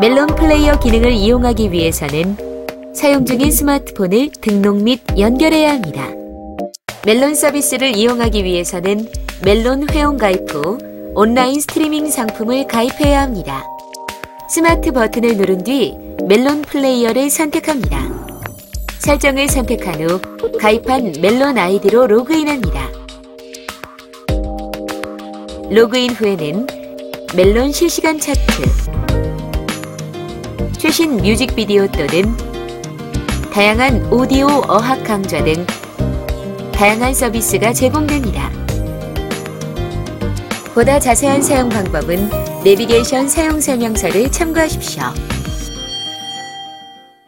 멜론 플레이어 기능을 이용하기 위해서는 사용 중인 스마트폰을 등록 및 연결해야 합니다. 멜론 서비스를 이용하기 위해서는 멜론 회원 가입 후 온라인 스트리밍 상품을 가입해야 합니다. 스마트 버튼을 누른 뒤 멜론 플레이어를 선택합니다. 설정을 선택한 후 가입한 멜론 아이디로 로그인합니다. 로그인 후에는 멜론 실시간 차트, 최신 뮤직비디오 또는 다양한 오디오 어학 강좌 등 다양한 서비스가 제공됩니다. 보다 자세한 사용 방법은 내비게이션 사용 설명서를 참고하십시오.